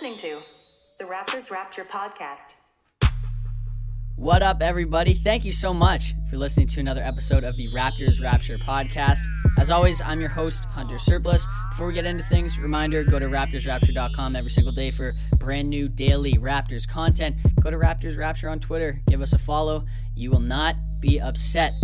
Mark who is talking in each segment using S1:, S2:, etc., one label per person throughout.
S1: Listening to the Raptors Rapture podcast.
S2: What up, everybody? Thank you so much for listening to another episode of the Raptors Rapture podcast. As always, I'm your host, Hunter Surplus. Before we get into things, reminder go to raptorsrapture.com every single day for brand new daily Raptors content. Go to Raptors Rapture on Twitter, give us a follow. You will not be upset.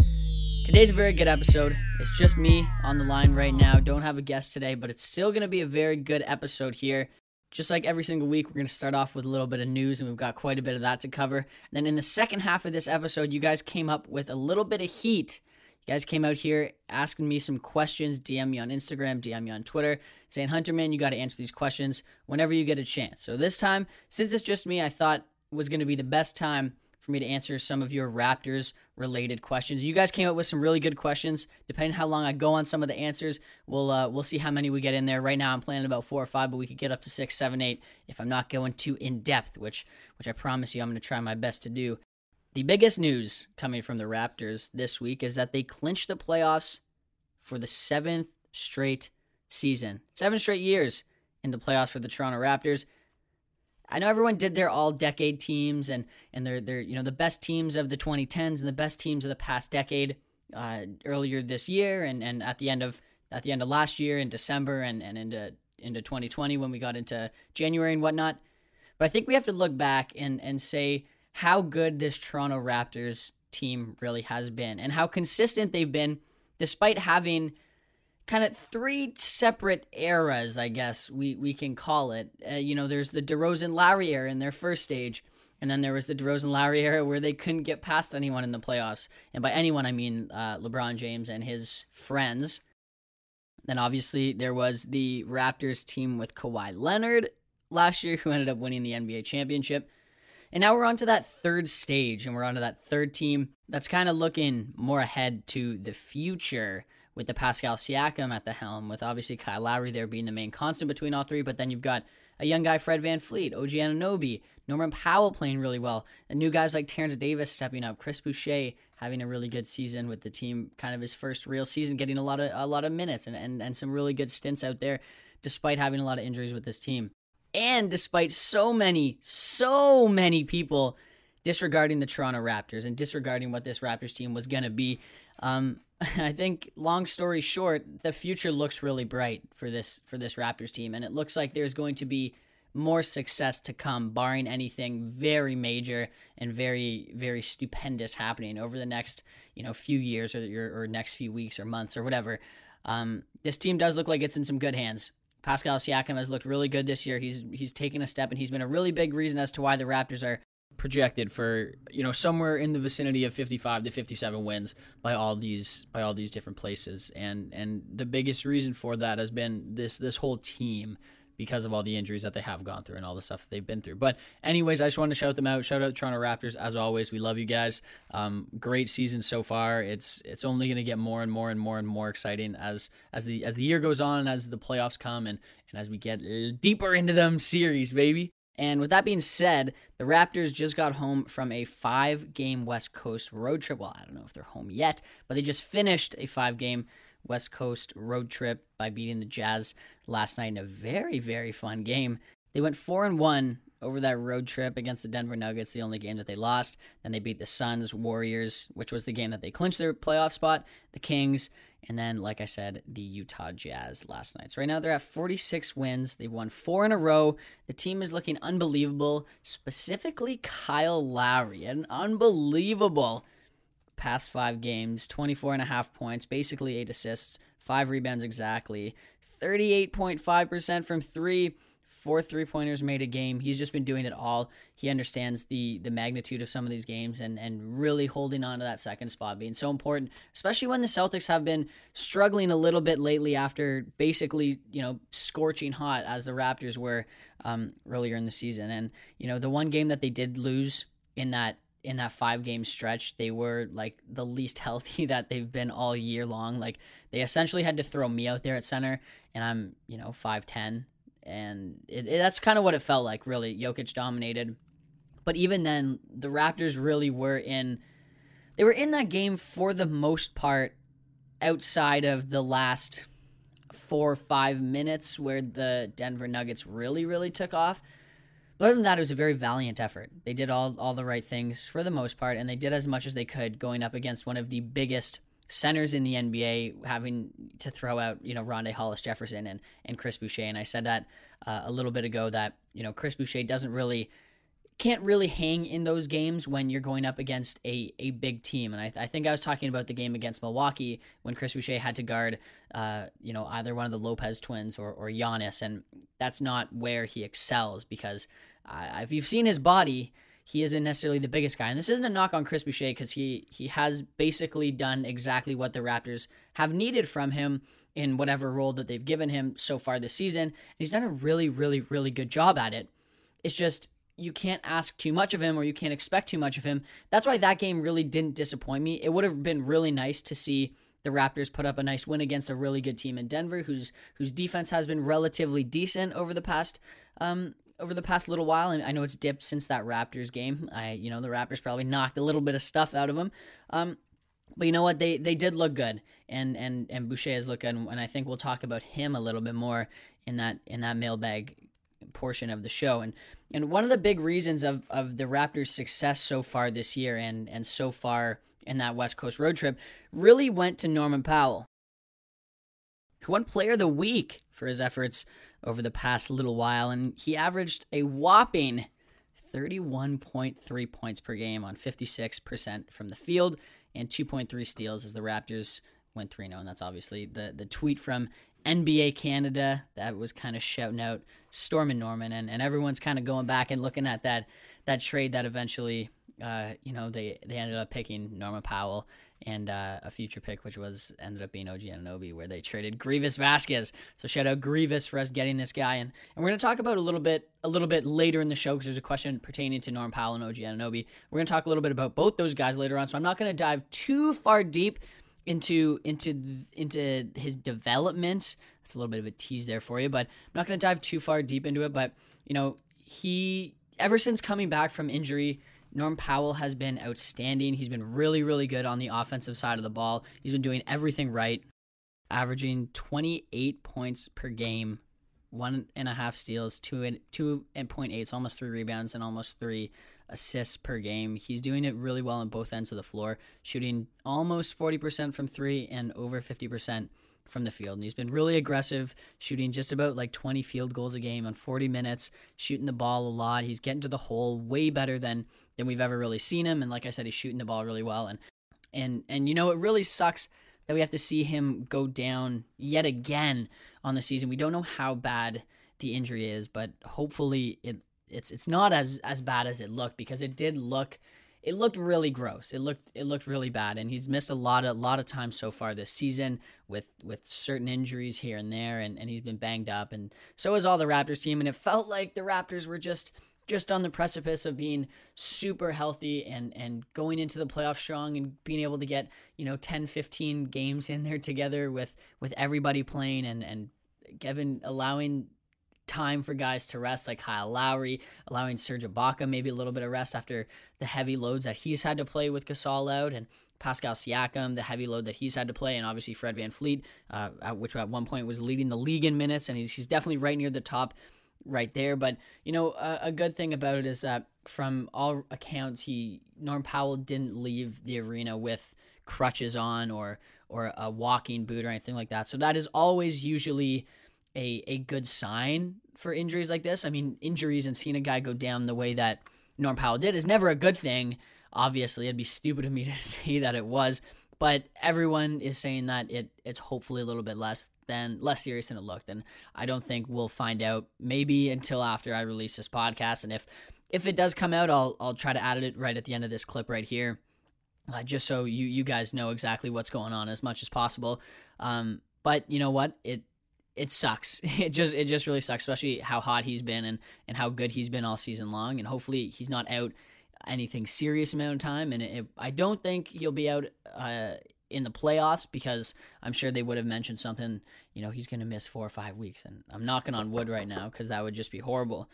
S2: Today's a very good episode. It's just me on the line right now. Don't have a guest today, but it's still going to be a very good episode here. Just like every single week, we're going to start off with a little bit of news, and we've got quite a bit of that to cover. And then in the second half of this episode, you guys came up with a little bit of heat. You guys came out here asking me some questions. DM me on Instagram, DM me on Twitter, saying, Hunter, man, you got to answer these questions whenever you get a chance. So this time, since it's just me, I thought was going to be the best time for me to answer some of your Raptors related questions. You guys came up with some really good questions. Depending how long I go on some of the answers, we'll uh, we'll see how many we get in there. Right now, I'm planning about four or five, but we could get up to six, seven, eight if I'm not going too in depth, which which I promise you I'm going to try my best to do. The biggest news coming from the Raptors this week is that they clinched the playoffs for the seventh straight season, seven straight years in the playoffs for the Toronto Raptors. I know everyone did their all decade teams and and they're they're you know the best teams of the 2010s and the best teams of the past decade uh, earlier this year and, and at the end of at the end of last year in December and, and into into 2020 when we got into January and whatnot. But I think we have to look back and and say how good this Toronto Raptors team really has been and how consistent they've been despite having kind of three separate eras, I guess we, we can call it. Uh, you know, there's the DeRozan Lowry era in their first stage, and then there was the DeRozan Lowry era where they couldn't get past anyone in the playoffs. And by anyone, I mean uh, LeBron James and his friends. Then obviously there was the Raptors team with Kawhi Leonard last year, who ended up winning the NBA championship. And now we're on to that third stage, and we're on to that third team that's kind of looking more ahead to the future with the Pascal Siakam at the helm, with obviously Kyle Lowry there being the main constant between all three. But then you've got a young guy, Fred VanVleet, OG Anunoby, Norman Powell playing really well, and new guys like Terrence Davis stepping up, Chris Boucher having a really good season with the team, kind of his first real season, getting a lot of a lot of minutes and, and, and some really good stints out there, despite having a lot of injuries with this team. And despite so many, so many people disregarding the Toronto Raptors and disregarding what this Raptors team was to be, um, I think long story short, the future looks really bright for this for this Raptors team and it looks like there's going to be more success to come barring anything very major and very very stupendous happening over the next, you know, few years or or next few weeks or months or whatever. Um, this team does look like it's in some good hands. Pascal Siakam has looked really good this year. He's he's taken a step and he's been a really big reason as to why the Raptors are projected for you know somewhere in the vicinity of 55 to 57 wins by all these by all these different places and and the biggest reason for that has been this this whole team because of all the injuries that they have gone through and all the stuff that they've been through. But anyways, I just wanted to shout them out. Shout out Toronto Raptors as always. We love you guys. Um, great season so far. It's it's only going to get more and more and more and more exciting as as the as the year goes on and as the playoffs come and and as we get deeper into them series, baby. And with that being said, the Raptors just got home from a five game West Coast road trip. Well, I don't know if they're home yet, but they just finished a five game West Coast road trip by beating the Jazz last night in a very, very fun game. They went 4 and 1 over that road trip against the Denver Nuggets, the only game that they lost. Then they beat the Suns, Warriors, which was the game that they clinched their playoff spot, the Kings, and then, like I said, the Utah Jazz last night. So right now they're at 46 wins. They've won four in a row. The team is looking unbelievable, specifically Kyle Lowry. An unbelievable past five games 24 and a half points, basically eight assists, five rebounds exactly, 38.5% from three, four three pointers made a game. He's just been doing it all. He understands the the magnitude of some of these games and and really holding on to that second spot being so important, especially when the Celtics have been struggling a little bit lately after basically you know scorching hot as the Raptors were um, earlier in the season. And you know the one game that they did lose in that in that five game stretch, they were like the least healthy that they've been all year long. Like they essentially had to throw me out there at center, and I'm you know five ten, and it, it, that's kind of what it felt like. Really, Jokic dominated, but even then, the Raptors really were in. They were in that game for the most part, outside of the last four or five minutes where the Denver Nuggets really, really took off. But other than that, it was a very valiant effort. They did all, all the right things for the most part, and they did as much as they could going up against one of the biggest centers in the NBA, having to throw out, you know, Rondae Hollis Jefferson and, and Chris Boucher. And I said that uh, a little bit ago that, you know, Chris Boucher doesn't really can't really hang in those games when you're going up against a, a big team. And I, I think I was talking about the game against Milwaukee when Chris Boucher had to guard, uh, you know, either one of the Lopez twins or, or Giannis. And that's not where he excels because uh, if you've seen his body, he isn't necessarily the biggest guy. And this isn't a knock on Chris Boucher because he, he has basically done exactly what the Raptors have needed from him in whatever role that they've given him so far this season. And he's done a really, really, really good job at it. It's just you can't ask too much of him or you can't expect too much of him. That's why that game really didn't disappoint me. It would have been really nice to see the Raptors put up a nice win against a really good team in Denver, whose whose defense has been relatively decent over the past um, over the past little while. And I know it's dipped since that Raptors game. I you know the Raptors probably knocked a little bit of stuff out of them. Um, but you know what? They they did look good, and and and Boucher has looked good, and I think we'll talk about him a little bit more in that in that mailbag portion of the show. And and one of the big reasons of of the Raptors' success so far this year and and so far in that West Coast road trip really went to Norman Powell, who won Player of the Week for his efforts over the past little while, and he averaged a whopping 31.3 points per game on 56% from the field and 2.3 steals as the Raptors went 3 0. And that's obviously the, the tweet from NBA Canada that was kind of shouting out Storming Norman, and, and everyone's kind of going back and looking at that that trade that eventually, uh, you know, they they ended up picking Norman Powell and uh, a future pick, which was ended up being OG Anunoby, where they traded Greivis Vasquez. So shout out Greivis for us getting this guy, and and we're gonna talk about a little bit a little bit later in the show because there's a question pertaining to Norm Powell and OG Anunoby. We're gonna talk a little bit about both those guys later on, so I'm not gonna dive too far deep into into into his development. That's a little bit of a tease there for you, but I'm not going to dive too far deep into it. But you know, he ever since coming back from injury, Norm Powell has been outstanding. He's been really, really good on the offensive side of the ball. He's been doing everything right, averaging 28 points per game, one and a half steals, two and two and point eight, so almost three rebounds and almost three assists per game. He's doing it really well on both ends of the floor, shooting almost 40% from three and over 50% from the field. And he's been really aggressive, shooting just about like 20 field goals a game on 40 minutes, shooting the ball a lot. He's getting to the hole way better than than we've ever really seen him. And like I said, he's shooting the ball really well. And and and you know it really sucks that we have to see him go down yet again on the season. We don't know how bad the injury is, but hopefully it it's it's not as as bad as it looked because it did look it looked really gross. It looked it looked really bad, and he's missed a lot of lot of time so far this season with with certain injuries here and there, and, and he's been banged up, and so is all the Raptors team, and it felt like the Raptors were just just on the precipice of being super healthy and and going into the playoff strong and being able to get you know 10 15 games in there together with with everybody playing and and Kevin allowing time for guys to rest, like Kyle Lowry, allowing Serge Ibaka maybe a little bit of rest after the heavy loads that he's had to play with Gasol out, and Pascal Siakam, the heavy load that he's had to play, and obviously Fred VanVleet, uh, which at one point was leading the league in minutes, and he's, he's definitely right near the top right there. But, you know, a, a good thing about it is that from all accounts, he Norm Powell didn't leave the arena with crutches on or or a walking boot or anything like that. So that is always usually a, a good sign for injuries like this. I mean, injuries and seeing a guy go down the way that Norm Powell did is never a good thing. Obviously, it'd be stupid of me to say that it was, but everyone is saying that it it's hopefully a little bit less than less serious than it looked. And I don't think we'll find out maybe until after I release this podcast. And if if it does come out, I'll I'll try to add it right at the end of this clip right here. Uh, just so you you guys know exactly what's going on as much as possible. Um, but you know what? It it sucks. It just it just really sucks, especially how hot he's been and and how good he's been all season long. And hopefully he's not out anything serious amount of time. And it, I don't think he'll be out uh, in the playoffs because I'm sure they would have mentioned something. You know, he's going to miss four or five weeks, and I'm knocking on wood right now because that would just be horrible.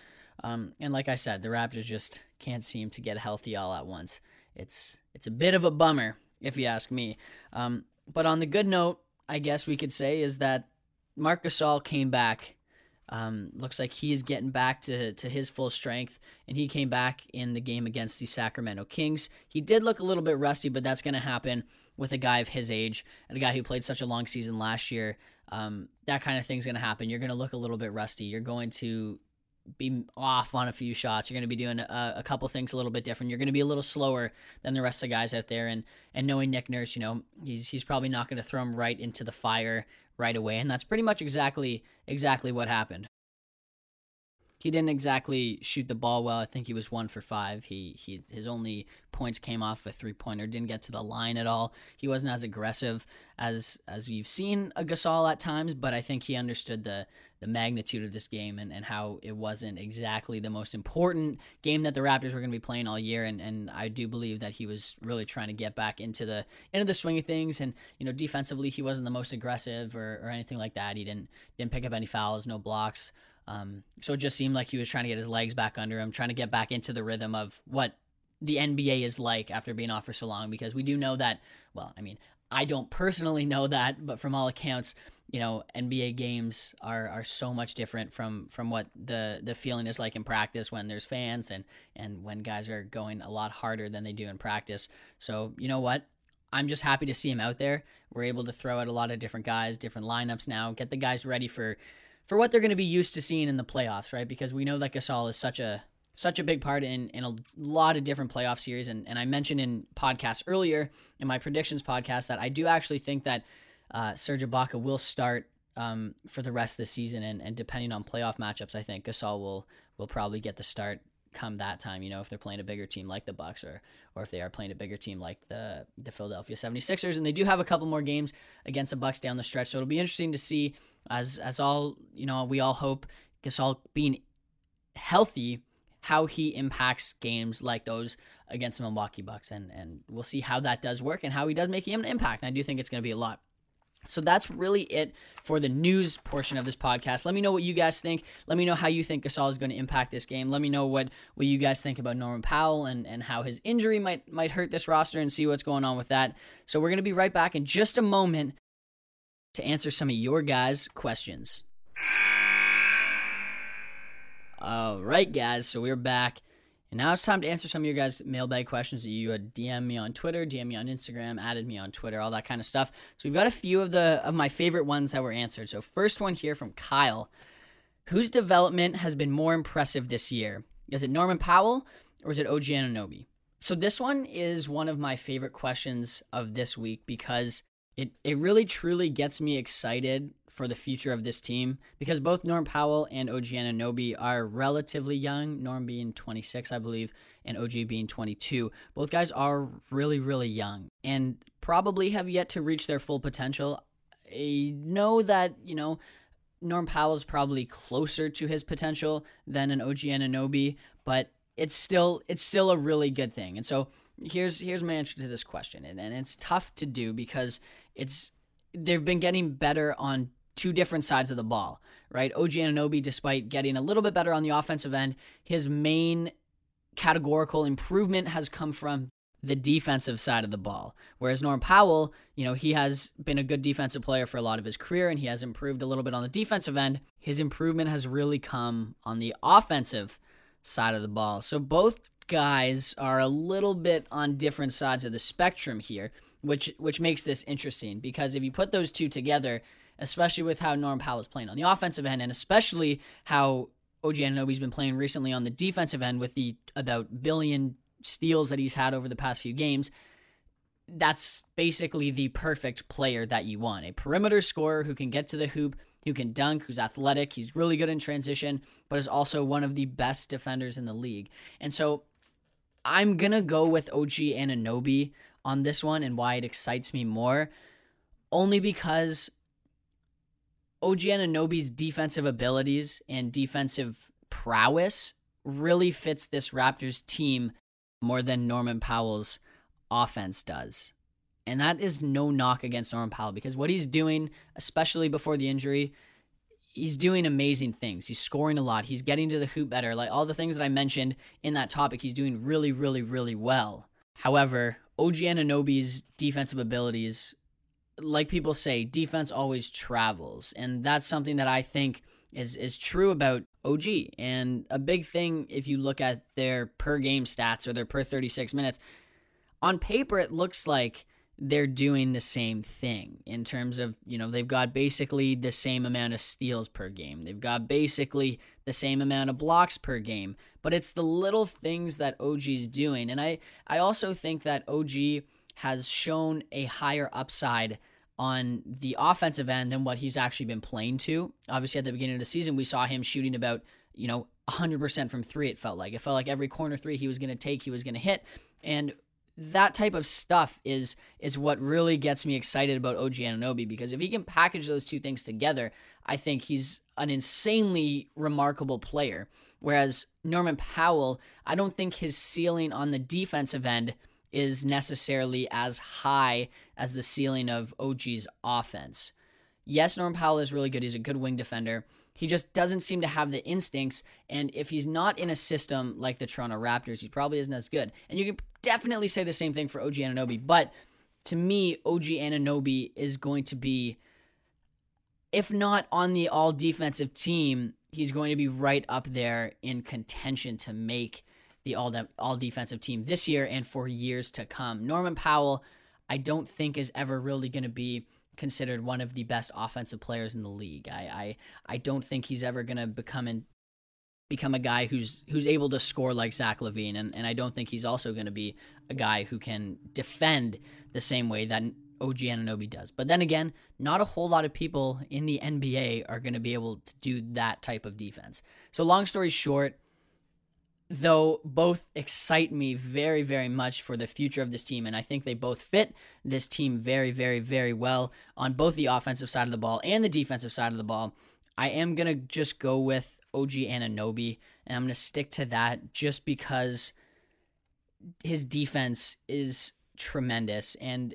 S2: Um, and like I said, the Raptors just can't seem to get healthy all at once. It's it's a bit of a bummer if you ask me. Um, but on the good note, I guess we could say is that Marc Gasol came back. Um, looks like he's getting back to, to his full strength, and he came back in the game against the Sacramento Kings. He did look a little bit rusty, but that's going to happen with a guy of his age and a guy who played such a long season last year. Um, that kind of thing's going to happen. You're going to look a little bit rusty. You're going to be off on a few shots. You're going to be doing a, a couple things a little bit different. You're going to be a little slower than the rest of the guys out there. And and knowing Nick Nurse, you know, he's he's probably not going to throw him right into the fire right away. And that's pretty much exactly exactly what happened. He didn't exactly shoot the ball well. I think he was one for five. He he his only points came off a three pointer. Didn't get to the line at all. He wasn't as aggressive as as you've seen a Gasol at times, but I think he understood the the magnitude of this game and, and how it wasn't exactly the most important game that the Raptors were going to be playing all year. And, and I do believe that he was really trying to get back into the into the swing of things. And you know, defensively, he wasn't the most aggressive or, or anything like that. He didn't didn't pick up any fouls, no blocks. Um, so it just seemed like he was trying to get his legs back under him, trying to get back into the rhythm of what the NBA is like after being off for so long. Because we do know that. Well, I mean, I don't personally know that, but from all accounts, you know, NBA games are are so much different from from what the the feeling is like in practice when there's fans and and when guys are going a lot harder than they do in practice. So, you know what? I'm just happy to see him out there. We're able to throw out a lot of different guys, different lineups now, get the guys ready for for what they're going to be used to seeing in the playoffs, right? Because we know that Gasol is such a such a big part in, in a lot of different playoff series. And, and I mentioned in podcasts earlier in my predictions podcast that I do actually think that uh, Serge Ibaka will start um, for the rest of the season, and, and depending on playoff matchups, I think Gasol will will probably get the start come that time. You know, if they're playing a bigger team like the Bucks, or or if they are playing a bigger team like the the Philadelphia 76ers, and they do have a couple more games against the Bucks down the stretch, so it'll be interesting to see as as all you know we all hope Gasol being healthy how he impacts games like those against the Milwaukee Bucks, and and we'll see how that does work and how he does make him an impact. And I do think it's going to be a lot. So that's really it for the news portion of this podcast. Let me know what you guys think. Let me know how you think Gasol is going to impact this game. Let me know what, what you guys think about Norman Powell and, and how his injury might might hurt this roster and see what's going on with that. So we're going to be right back in just a moment to answer some of your guys' questions. All right, guys. So we're back. And now it's time to answer some of your guys' mailbag questions that you had DM me on Twitter, DM me on Instagram, added me on Twitter, all that kind of stuff. So we've got a few of the of my favorite ones that were answered. So first one here from Kyle. Whose development has been more impressive this year? Is it Norman Powell or is it OG Anunoby? So this one is one of my favorite questions of this week because It it really truly gets me excited for the future of this team because both Norm Powell and OG Anunoby are relatively young, Norm being 26, I believe, and OG being 22. Both guys are really, really young and probably have yet to reach their full potential. I know that, you know, Norm Powell is probably closer to his potential than an OG Anunoby, but it's still it's still a really good thing. And so here's here's my answer to this question, and, and it's tough to do because it's they've been getting better on two different sides of the ball, right? OG Anunoby, despite getting a little bit better on the offensive end, his main categorical improvement has come from the defensive side of the ball. Whereas Norm Powell, you know, he has been a good defensive player for a lot of his career and he has improved a little bit on the defensive end. His improvement has really come on the offensive side of the ball. So both guys are a little bit on different sides of the spectrum here, which which makes this interesting because if you put those two together, especially with how Norm Powell is playing on the offensive end, and especially how OG Anunoby's been playing recently on the defensive end with the about billion steals that he's had over the past few games. That's basically the perfect player that you want. A perimeter scorer who can get to the hoop, who can dunk, who's athletic, he's really good in transition, but is also one of the best defenders in the league. And so I'm to go with OG Anunoby on this one and why it excites me more. Only because OG Anunoby's defensive abilities and defensive prowess really fits this Raptors team more than Norman Powell's offense does. And that is no knock against Norman Powell because what he's doing, especially before the injury, he's doing amazing things. He's scoring a lot. He's getting to the hoop better. Like all the things that I mentioned in that topic, he's doing really, really, really well. However, OG Anunoby's defensive abilities like people say, defense always travels, and that's something that I think is is true about OG. And a big thing, if you look at their per game stats or their per 36 minutes, on paper it looks like they're doing the same thing in terms of, you know, they've got basically the same amount of steals per game. They've got basically the same amount of blocks per game. But it's the little things that OG's doing. And I, I also think that OG has shown a higher upside on the offensive end than what he's actually been playing to. Obviously, at the beginning of the season, we saw him shooting about, you know, 100% from three, it felt like. It felt like every corner three he was going to take, he was going to hit. And that type of stuff is is what really gets me excited about OG Anunoby because if he can package those two things together, I think he's an insanely remarkable player. Whereas Norman Powell, I don't think his ceiling on the defensive end – is necessarily as high as the ceiling of OG's offense. Yes, Norman Powell is really good. He's a good wing defender. He just doesn't seem to have the instincts. And if he's not in a system like the Toronto Raptors, he probably isn't as good. And you can definitely say the same thing for OG Anunoby. But to me, OG Anunoby is going to be, if not on the all defensive team, he's going to be right up there in contention to make the all de- all defensive team this year and for years to come. Norman Powell, I don't think is ever really going to be considered one of the best offensive players in the league. I I, I don't think he's ever going to become in, become a guy who's who's able to score like Zach LaVine, and and I don't think he's also going to be a guy who can defend the same way that OG Anunoby does. But then again, not a whole lot of people in the NBA are going to be able to do that type of defense. So long story short, though both excite me very, very much for the future of this team. And I think they both fit this team very, very, very well on both the offensive side of the ball and the defensive side of the ball. I am going to just go with OG Anunoby, and I'm going to stick to that just because his defense is tremendous. And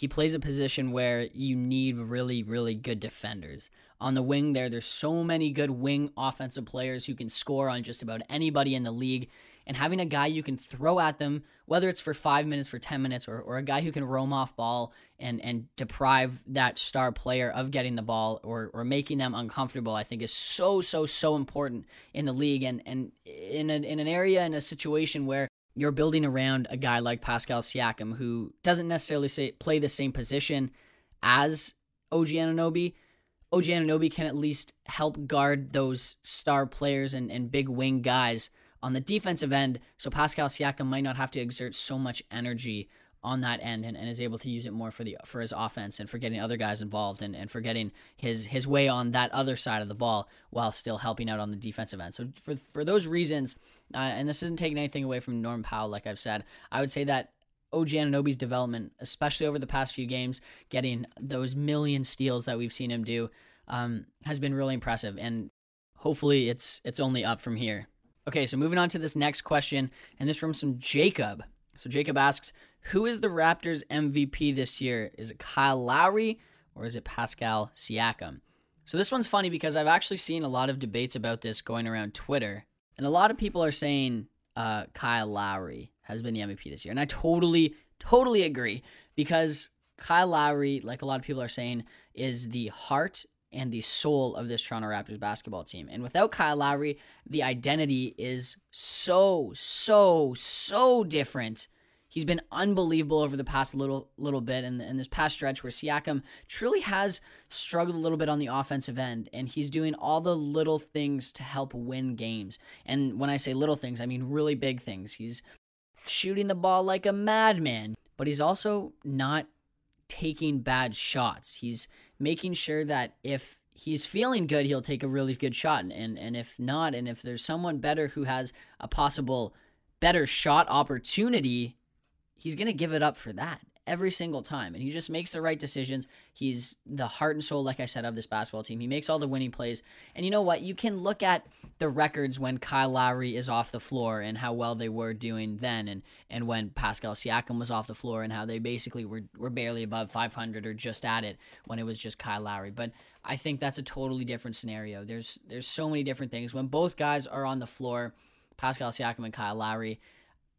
S2: he plays a position where you need really, really good defenders. On the wing, there, there's so many good wing offensive players who can score on just about anybody in the league. And having a guy you can throw at them, whether it's for five minutes, for 10 minutes, or, or a guy who can roam off ball and, and deprive that star player of getting the ball or, or making them uncomfortable, I think is so, so, so important in the league. And, and in, a, in an area, in a situation where you're building around a guy like Pascal Siakam who doesn't necessarily say, play the same position as OG Anunoby. OG Anunoby can at least help guard those star players and, and big wing guys on the defensive end, so Pascal Siakam might not have to exert so much energy on that end and, and is able to use it more for the for his offense and for getting other guys involved and, and for getting his his way on that other side of the ball while still helping out on the defensive end. So for for those reasons, uh, and this isn't taking anything away from Norm Powell, like I've said, I would say that OG Anunoby's development, especially over the past few games, getting those million steals that we've seen him do, um, has been really impressive. And hopefully it's it's only up from here. Okay, so moving on to this next question, and this from some Jacob. So Jacob asks, who is the Raptors MVP this year? Is it Kyle Lowry or is it Pascal Siakam? So this one's funny because I've actually seen a lot of debates about this going around Twitter, and a lot of people are saying uh, Kyle Lowry has been the MVP this year, and I totally, totally agree because Kyle Lowry, like a lot of people are saying, is the heart and the soul of this Toronto Raptors basketball team. And without Kyle Lowry, the identity is so, so, so different. He's been unbelievable over the past little little bit and in this past stretch where Siakam truly has struggled a little bit on the offensive end and he's doing all the little things to help win games. And when I say little things, I mean really big things. He's shooting the ball like a madman, but he's also not taking bad shots. He's making sure that if he's feeling good, he'll take a really good shot. And, and if not, and if there's someone better who has a possible better shot opportunity, he's going to give it up for that every single time. And he just makes the right decisions. He's the heart and soul, like I said, of this basketball team. He makes all the winning plays. And you know what? You can look at the records when Kyle Lowry is off the floor and how well they were doing then, and, and when Pascal Siakam was off the floor and how they basically were, were barely above 500 or just at it when it was just Kyle Lowry. But I think that's a totally different scenario. There's there's so many different things. When both guys are on the floor, Pascal Siakam and Kyle Lowry,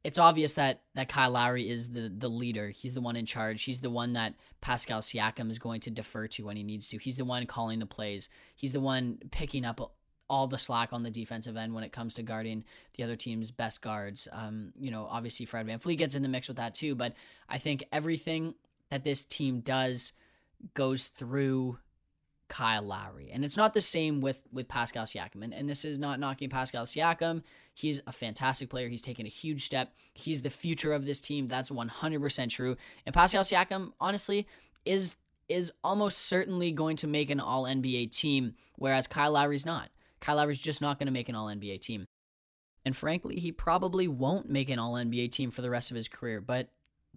S2: it's obvious that that Kyle Lowry is the the leader. He's the one in charge. He's the one that Pascal Siakam is going to defer to when he needs to. He's the one calling the plays. He's the one picking up all the slack on the defensive end when it comes to guarding the other team's best guards. Um, you know, obviously Fred Van VanVleet gets in the mix with that too, but I think everything that this team does goes through Kyle Lowry. And it's not the same with with Pascal Siakam. And, and this is not knocking Pascal Siakam. He's a fantastic player. He's taken a huge step. He's the future of this team. That's 100% true. And Pascal Siakam, honestly, is is almost certainly going to make an all NBA team, whereas Kyle Lowry's not. Kyle Lowry's just not going to make an all NBA team. And frankly, he probably won't make an all NBA team for the rest of his career. But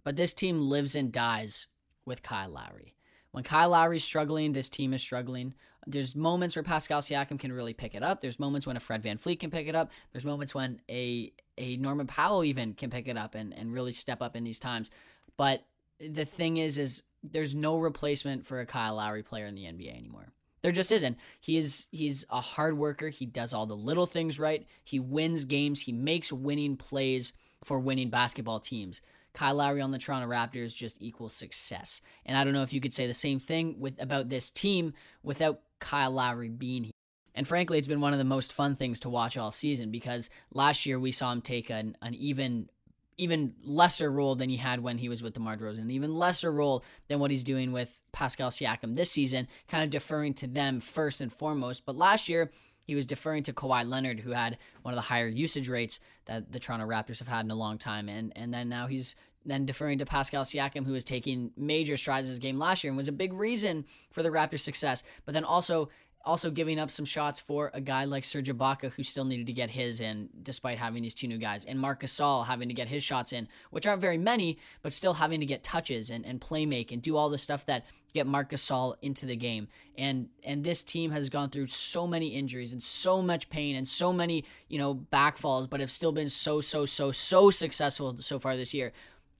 S2: but this team lives and dies with Kyle Lowry. When Kyle Lowry's struggling, this team is struggling. There's moments where Pascal Siakam can really pick it up. There's moments when a Fred Van VanVleet can pick it up. There's moments when a a Norman Powell even can pick it up and, and really step up in these times. But the thing is, is there's no replacement for a Kyle Lowry player in the NBA anymore. There just isn't. He is he's a hard worker. He does all the little things right. He wins games. He makes winning plays for winning basketball teams. Kyle Lowry on the Toronto Raptors just equals success. And I don't know if you could say the same thing with about this team without Kyle Lowry being here. And frankly, it's been one of the most fun things to watch all season because last year we saw him take an, an even even lesser role than he had when he was with DeMar DeRozan, an even lesser role than what he's doing with Pascal Siakam this season, kind of deferring to them first and foremost. But last year, he was deferring to Kawhi Leonard, who had one of the higher usage rates that the Toronto Raptors have had in a long time, and and then now he's then deferring to Pascal Siakam, who was taking major strides in his game last year and was a big reason for the Raptors' success. But then also also giving up some shots for a guy like Serge Ibaka who still needed to get his in despite having these two new guys and Marc Gasol having to get his shots in which aren't very many but still having to get touches and, and play make and do all the stuff that get Marcus Gasol into the game and and this team has gone through so many injuries and so much pain and so many you know backfalls but have still been so so so so successful so far this year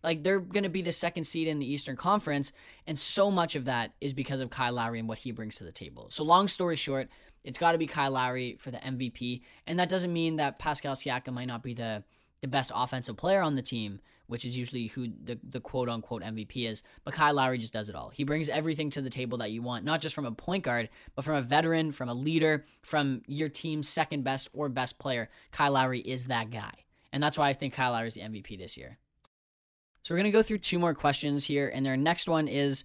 S2: like they're going to be the second seed in the Eastern Conference, and so much of that is because of Kyle Lowry and what he brings to the table. So, long story short, it's got to be Kyle Lowry for the MVP, and that doesn't mean that Pascal Siakam might not be the the best offensive player on the team, which is usually who the, the quote unquote MVP is. But Kyle Lowry just does it all. He brings everything to the table that you want, not just from a point guard, but from a veteran, from a leader, from your team's second best or best player. Kyle Lowry is that guy. And that's why I think Kyle Lowry is the MVP this year. So we're going to go through two more questions here, and their next one is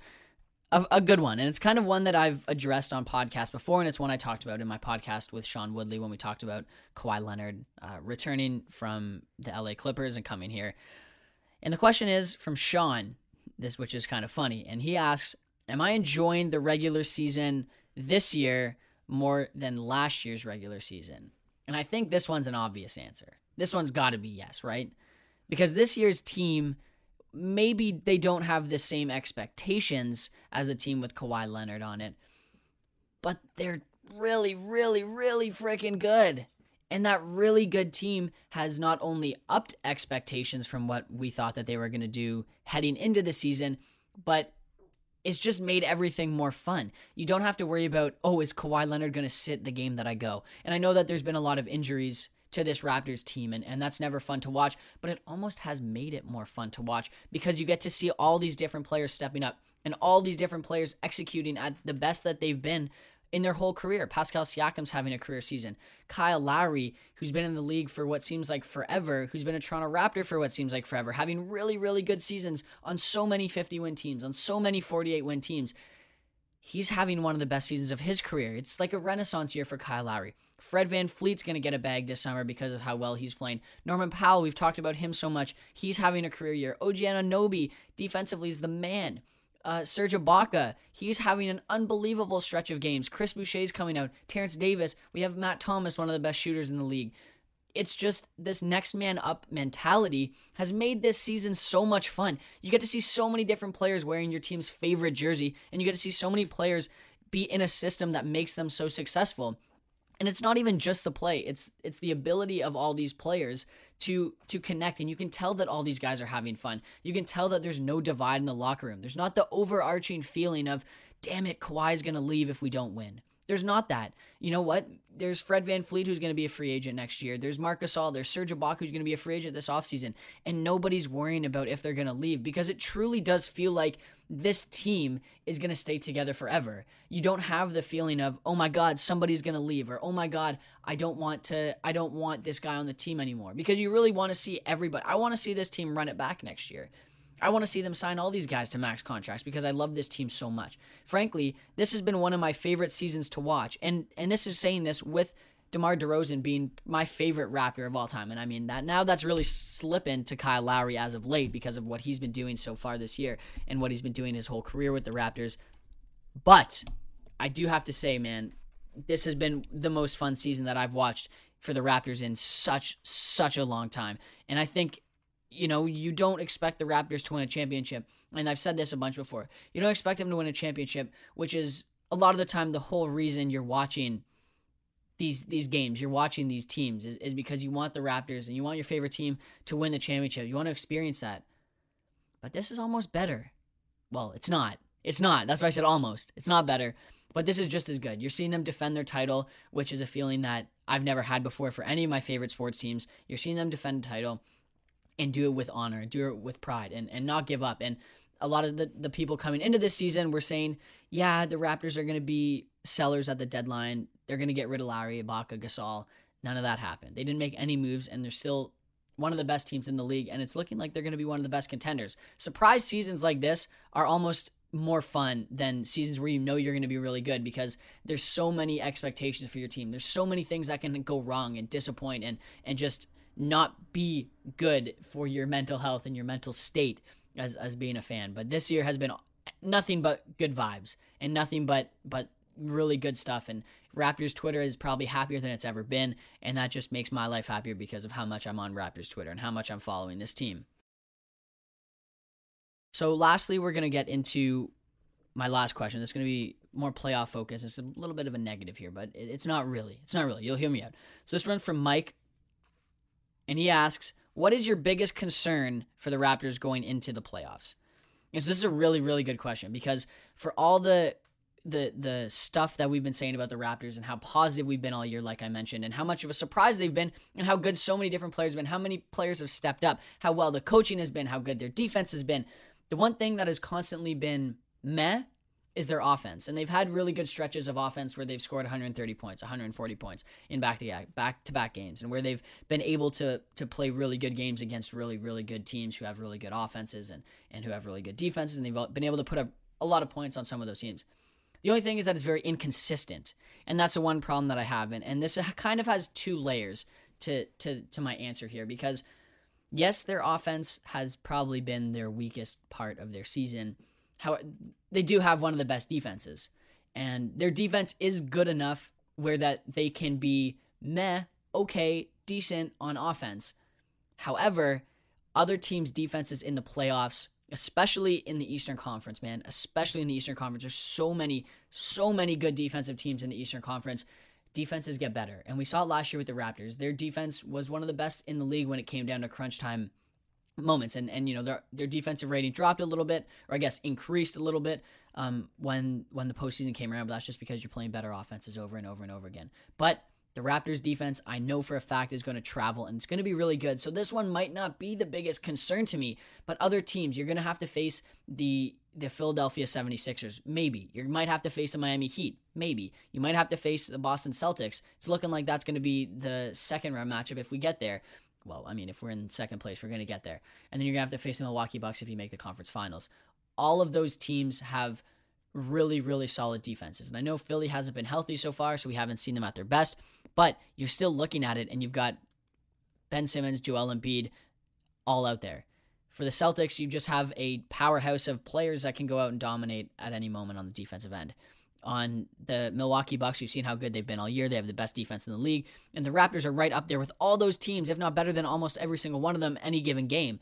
S2: a, a, good one. And it's kind of one that I've addressed on podcast before, and it's one I talked about in my podcast with Sean Woodley when we talked about Kawhi Leonard uh, returning from the LA Clippers and coming here. And the question is from Sean, this which is kind of funny, and he asks, "Am I enjoying the regular season this year more than last year's regular season?" And I think this one's an obvious answer. This one's got to be yes, right? Because this year's team maybe they don't have the same expectations as a team with Kawhi Leonard on it, but they're really, really, really freaking good. And that really good team has not only upped expectations from what we thought that they were going to do heading into the season, but it's just made everything more fun. You don't have to worry about, oh, is Kawhi Leonard going to sit the game that I go? And I know that there's been a lot of injuries to this Raptors team, and, and that's never fun to watch, but it almost has made it more fun to watch because you get to see all these different players stepping up and all these different players executing at the best that they've been in their whole career. Pascal Siakam's having a career season. Kyle Lowry, who's been in the league for what seems like forever, who's been a Toronto Raptor for what seems like forever, having really, really good seasons on so many 50 win teams, on so many 48 win teams. He's having one of the best seasons of his career. It's like a renaissance year for Kyle Lowry. Fred VanVleet's going to get a bag this summer because of how well he's playing. Norman Powell, we've talked about him so much. He's having a career year. OG Anunoby, defensively, is the man. Uh, Serge Ibaka, he's having an unbelievable stretch of games. Chris Boucher's coming out. Terrence Davis. We have Matt Thomas, one of the best shooters in the league. It's just this next man up mentality has made this season so much fun. You get to see so many different players wearing your team's favorite jersey, and you get to see so many players be in a system that makes them so successful and it's not even just the play it's it's the ability of all these players to to connect and you can tell that all these guys are having fun. You can tell that there's no divide in the locker room. There's not the overarching feeling of damn it Kawhi's going to leave if we don't win there's not that. You know what? There's Fred Van VanVleet who's going to be a free agent next year. There's Marcus Gasol. There's Serge Ibaka who's going to be a free agent this offseason. And nobody's worrying about if they're going to leave because it truly does feel like this team is going to stay together forever. You don't have the feeling of, "Oh my god, somebody's going to leave," or "Oh my god, I don't want to I don't want this guy on the team anymore." Because you really want to see everybody. I want to see this team run it back next year. I want to see them sign all these guys to max contracts because I love this team so much. Frankly, this has been one of my favorite seasons to watch. And and this is saying this with DeMar DeRozan being my favorite Raptor of all time. And I mean that now that's really slipping to Kyle Lowry as of late because of what he's been doing so far this year and what he's been doing his whole career with the Raptors. But I do have to say, man, this has been the most fun season that I've watched for the Raptors in such such a long time. And I think you know, you don't expect the Raptors to win a championship. And I've said this a bunch before. You don't expect them to win a championship, which is a lot of the time the whole reason you're watching these these games, you're watching these teams is, is because you want the Raptors and you want your favorite team to win the championship. You want to experience that. But this is almost better. Well, it's not. It's not. That's why I said almost. It's not better. But this is just as good. You're seeing them defend their title, which is a feeling that I've never had before for any of my favorite sports teams. You're seeing them defend a title and do it with honor and do it with pride and, and not give up. And a lot of the, the people coming into this season were saying, yeah, the Raptors are going to be sellers at the deadline. They're going to get rid of Lowry, Ibaka, Gasol. None of that happened. They didn't make any moves, and they're still one of the best teams in the league, and it's looking like they're going to be one of the best contenders. Surprise seasons like this are almost more fun than seasons where you know you're going to be really good because there's so many expectations for your team. There's so many things that can go wrong and disappoint and and just not be good for your mental health and your mental state as as being a fan. But this year has been nothing but good vibes and nothing but but really good stuff and Raptors Twitter is probably happier than it's ever been and that just makes my life happier because of how much I'm on Raptors Twitter and how much I'm following this team. So lastly, we're going to get into my last question. It's going to be more playoff focus. It's a little bit of a negative here, but it's not really. It's not really. You'll hear me out. So this runs from Mike and he asks, "What is your biggest concern for the Raptors going into the playoffs?" And so this is a really, really good question because for all the the the stuff that we've been saying about the Raptors and how positive we've been all year, like I mentioned, and how much of a surprise they've been, and how good so many different players have been, how many players have stepped up, how well the coaching has been, how good their defense has been. The one thing that has constantly been meh is their offense. And they've had really good stretches of offense where they've scored 130 points, 140 points in back to back back to back games and where they've been able to to play really good games against really really good teams who have really good offenses and and who have really good defenses and they've been able to put up a lot of points on some of those teams. The only thing is that it's very inconsistent. And that's the one problem that I have and and this kind of has two layers to to to my answer here because yes, their offense has probably been their weakest part of their season. How they do have one of the best defenses, and their defense is good enough where that they can be meh, okay, decent on offense. However, other teams' defenses in the playoffs, especially in the Eastern Conference, man, especially in the Eastern Conference, there's so many, so many good defensive teams in the Eastern Conference defenses get better. And we saw it last year with the Raptors. Their defense was one of the best in the league when it came down to crunch time moments. And and you know their their defensive rating dropped a little bit, or I guess increased a little bit um, when when the postseason came around. But that's just because you're playing better offenses over and over and over again. But the Raptors defense, I know for a fact, is going to travel and it's going to be really good. So this one might not be the biggest concern to me, but other teams, you're going to have to face the the Philadelphia 76ers. Maybe. You might have to face the Miami Heat. Maybe. You might have to face the Boston Celtics. It's looking like that's going to be the second round matchup if we get there. Well, I mean, if we're in second place, we're going to get there. And then you're going to have to face the Milwaukee Bucks if you make the conference finals. All of those teams have really, really solid defenses. And I know Philly hasn't been healthy so far, so we haven't seen them at their best, but you're still looking at it and you've got Ben Simmons, Joel Embiid all out there. For the Celtics, you just have a powerhouse of players that can go out and dominate at any moment on the defensive end. On the Milwaukee Bucks, you've seen how good they've been all year. They have the best defense in the league. And the Raptors are right up there with all those teams, if not better than almost every single one of them any given game.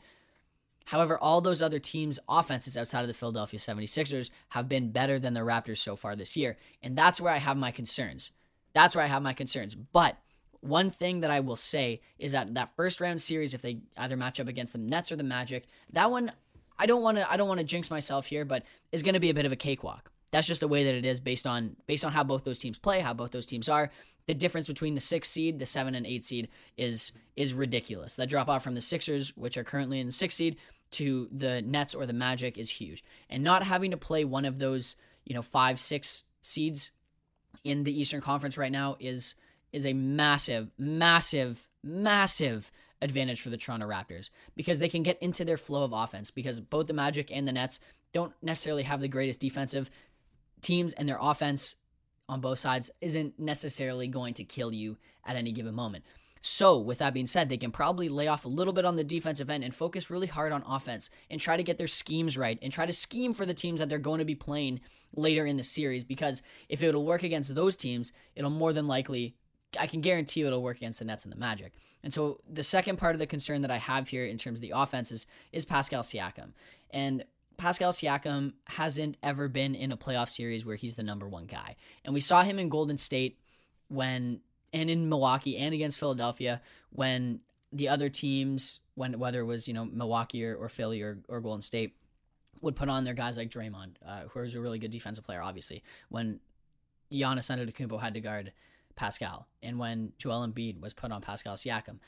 S2: However, all those other teams' offenses outside of the Philadelphia 76ers have been better than the Raptors so far this year. And that's where I have my concerns. That's where I have my concerns. But one thing that I will say is that that first round series, if they either match up against the Nets or the Magic, that one I don't want to I don't want to jinx myself here, but is going to be a bit of a cakewalk. That's just the way that it is based on based on how both those teams play, how both those teams are. The difference between the six seed, the seven and eight seed is is ridiculous. That drop off from the Sixers, which are currently in the six seed, to the Nets or the Magic is huge. And not having to play one of those, you know, five, six seeds in the Eastern Conference right now is is a massive, massive, massive advantage for the Toronto Raptors because they can get into their flow of offense because both the Magic and the Nets don't necessarily have the greatest defensive teams and their offense on both sides isn't necessarily going to kill you at any given moment. So, with that being said, they can probably lay off a little bit on the defensive end and focus really hard on offense and try to get their schemes right and try to scheme for the teams that they're going to be playing later in the series. Because if it'll work against those teams, it'll more than likely, I can guarantee you it'll work against the Nets and the Magic. And so, the second part of the concern that I have here in terms of the offenses is Pascal Siakam. And Pascal Siakam hasn't ever been in a playoff series where he's the number one guy. And we saw him in Golden State when and in Milwaukee and against Philadelphia when the other teams, when whether it was you know Milwaukee or, or Philly or, or Golden State, would put on their guys like Draymond, uh, who is a really good defensive player, obviously. When Giannis Antetokounmpo had to guard Pascal, and when Joel Embiid was put on Pascal Siakam,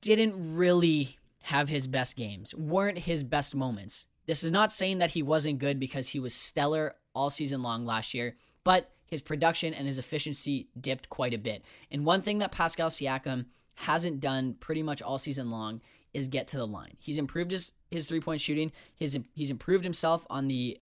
S2: didn't really have his best games, weren't his best moments. This is not saying that he wasn't good because he was stellar all season long last year, but his production and his efficiency dipped quite a bit. And one thing that Pascal Siakam hasn't done pretty much all season long is get to the line. He's improved his, his three point shooting. He's improved himself on the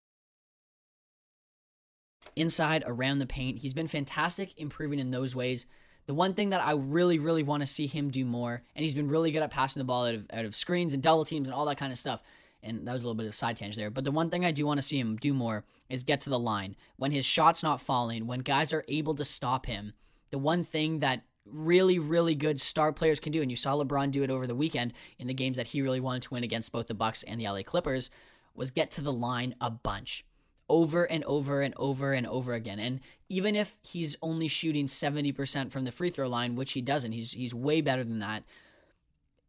S2: inside around the paint. He's been fantastic improving in those ways. The one thing that I really, really want to see him do more, and he's been really good at passing the ball out of, out of screens and double teams and all that kind of stuff and that was a little bit of side tangent there. But the one thing I do want to see him do more is get to the line. When his shot's not falling, when guys are able to stop him, the one thing that really, really good star players can do, and you saw LeBron do it over the weekend in the games that he really wanted to win against both the Bucks and the LA Clippers, was get to the line a bunch. Over and over and over and over again. And even if he's only shooting 70% from the free throw line, which he doesn't, he's he's way better than that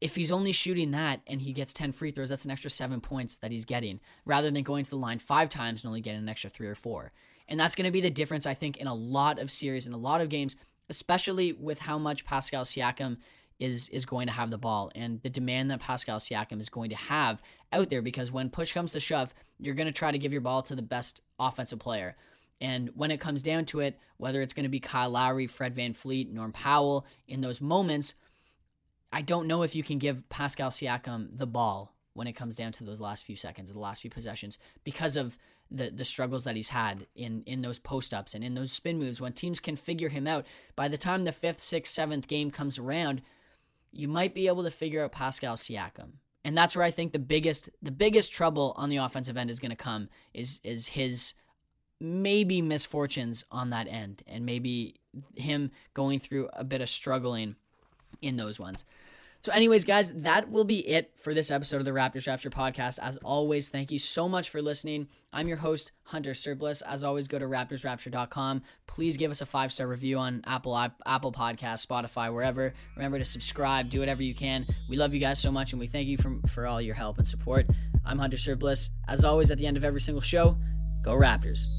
S2: if he's only shooting that and he gets 10 free throws, that's an extra seven points that he's getting rather than going to the line five times and only getting an extra three or four. And that's going to be the difference, I think, in a lot of series, in a lot of games, especially with how much Pascal Siakam is is going to have the ball and the demand that Pascal Siakam is going to have out there because when push comes to shove, you're going to try to give your ball to the best offensive player. And when it comes down to it, whether it's going to be Kyle Lowry, Fred Van VanVleet, Norm Powell in those moments, I don't know if you can give Pascal Siakam the ball when it comes down to those last few seconds or the last few possessions because of the the struggles that he's had in in those post ups and in those spin moves when teams can figure him out by the time the fifth sixth seventh game comes around you might be able to figure out Pascal Siakam. And that's where I think the biggest the biggest trouble on the offensive end is going to come is is his maybe misfortunes on that end and maybe him going through a bit of struggling in those ones. So, anyways, guys, that will be it for this episode of the Raptors Rapture podcast. As always, thank you so much for listening. I'm your host, Hunter Surplus. As always, go to raptorsrapture.com. Please give us a five star review on Apple Apple Podcast, Spotify, wherever. Remember to subscribe, do whatever you can. We love you guys so much, and we thank you for, for all your help and support. I'm Hunter Surplus. As always, at the end of every single show, go Raptors.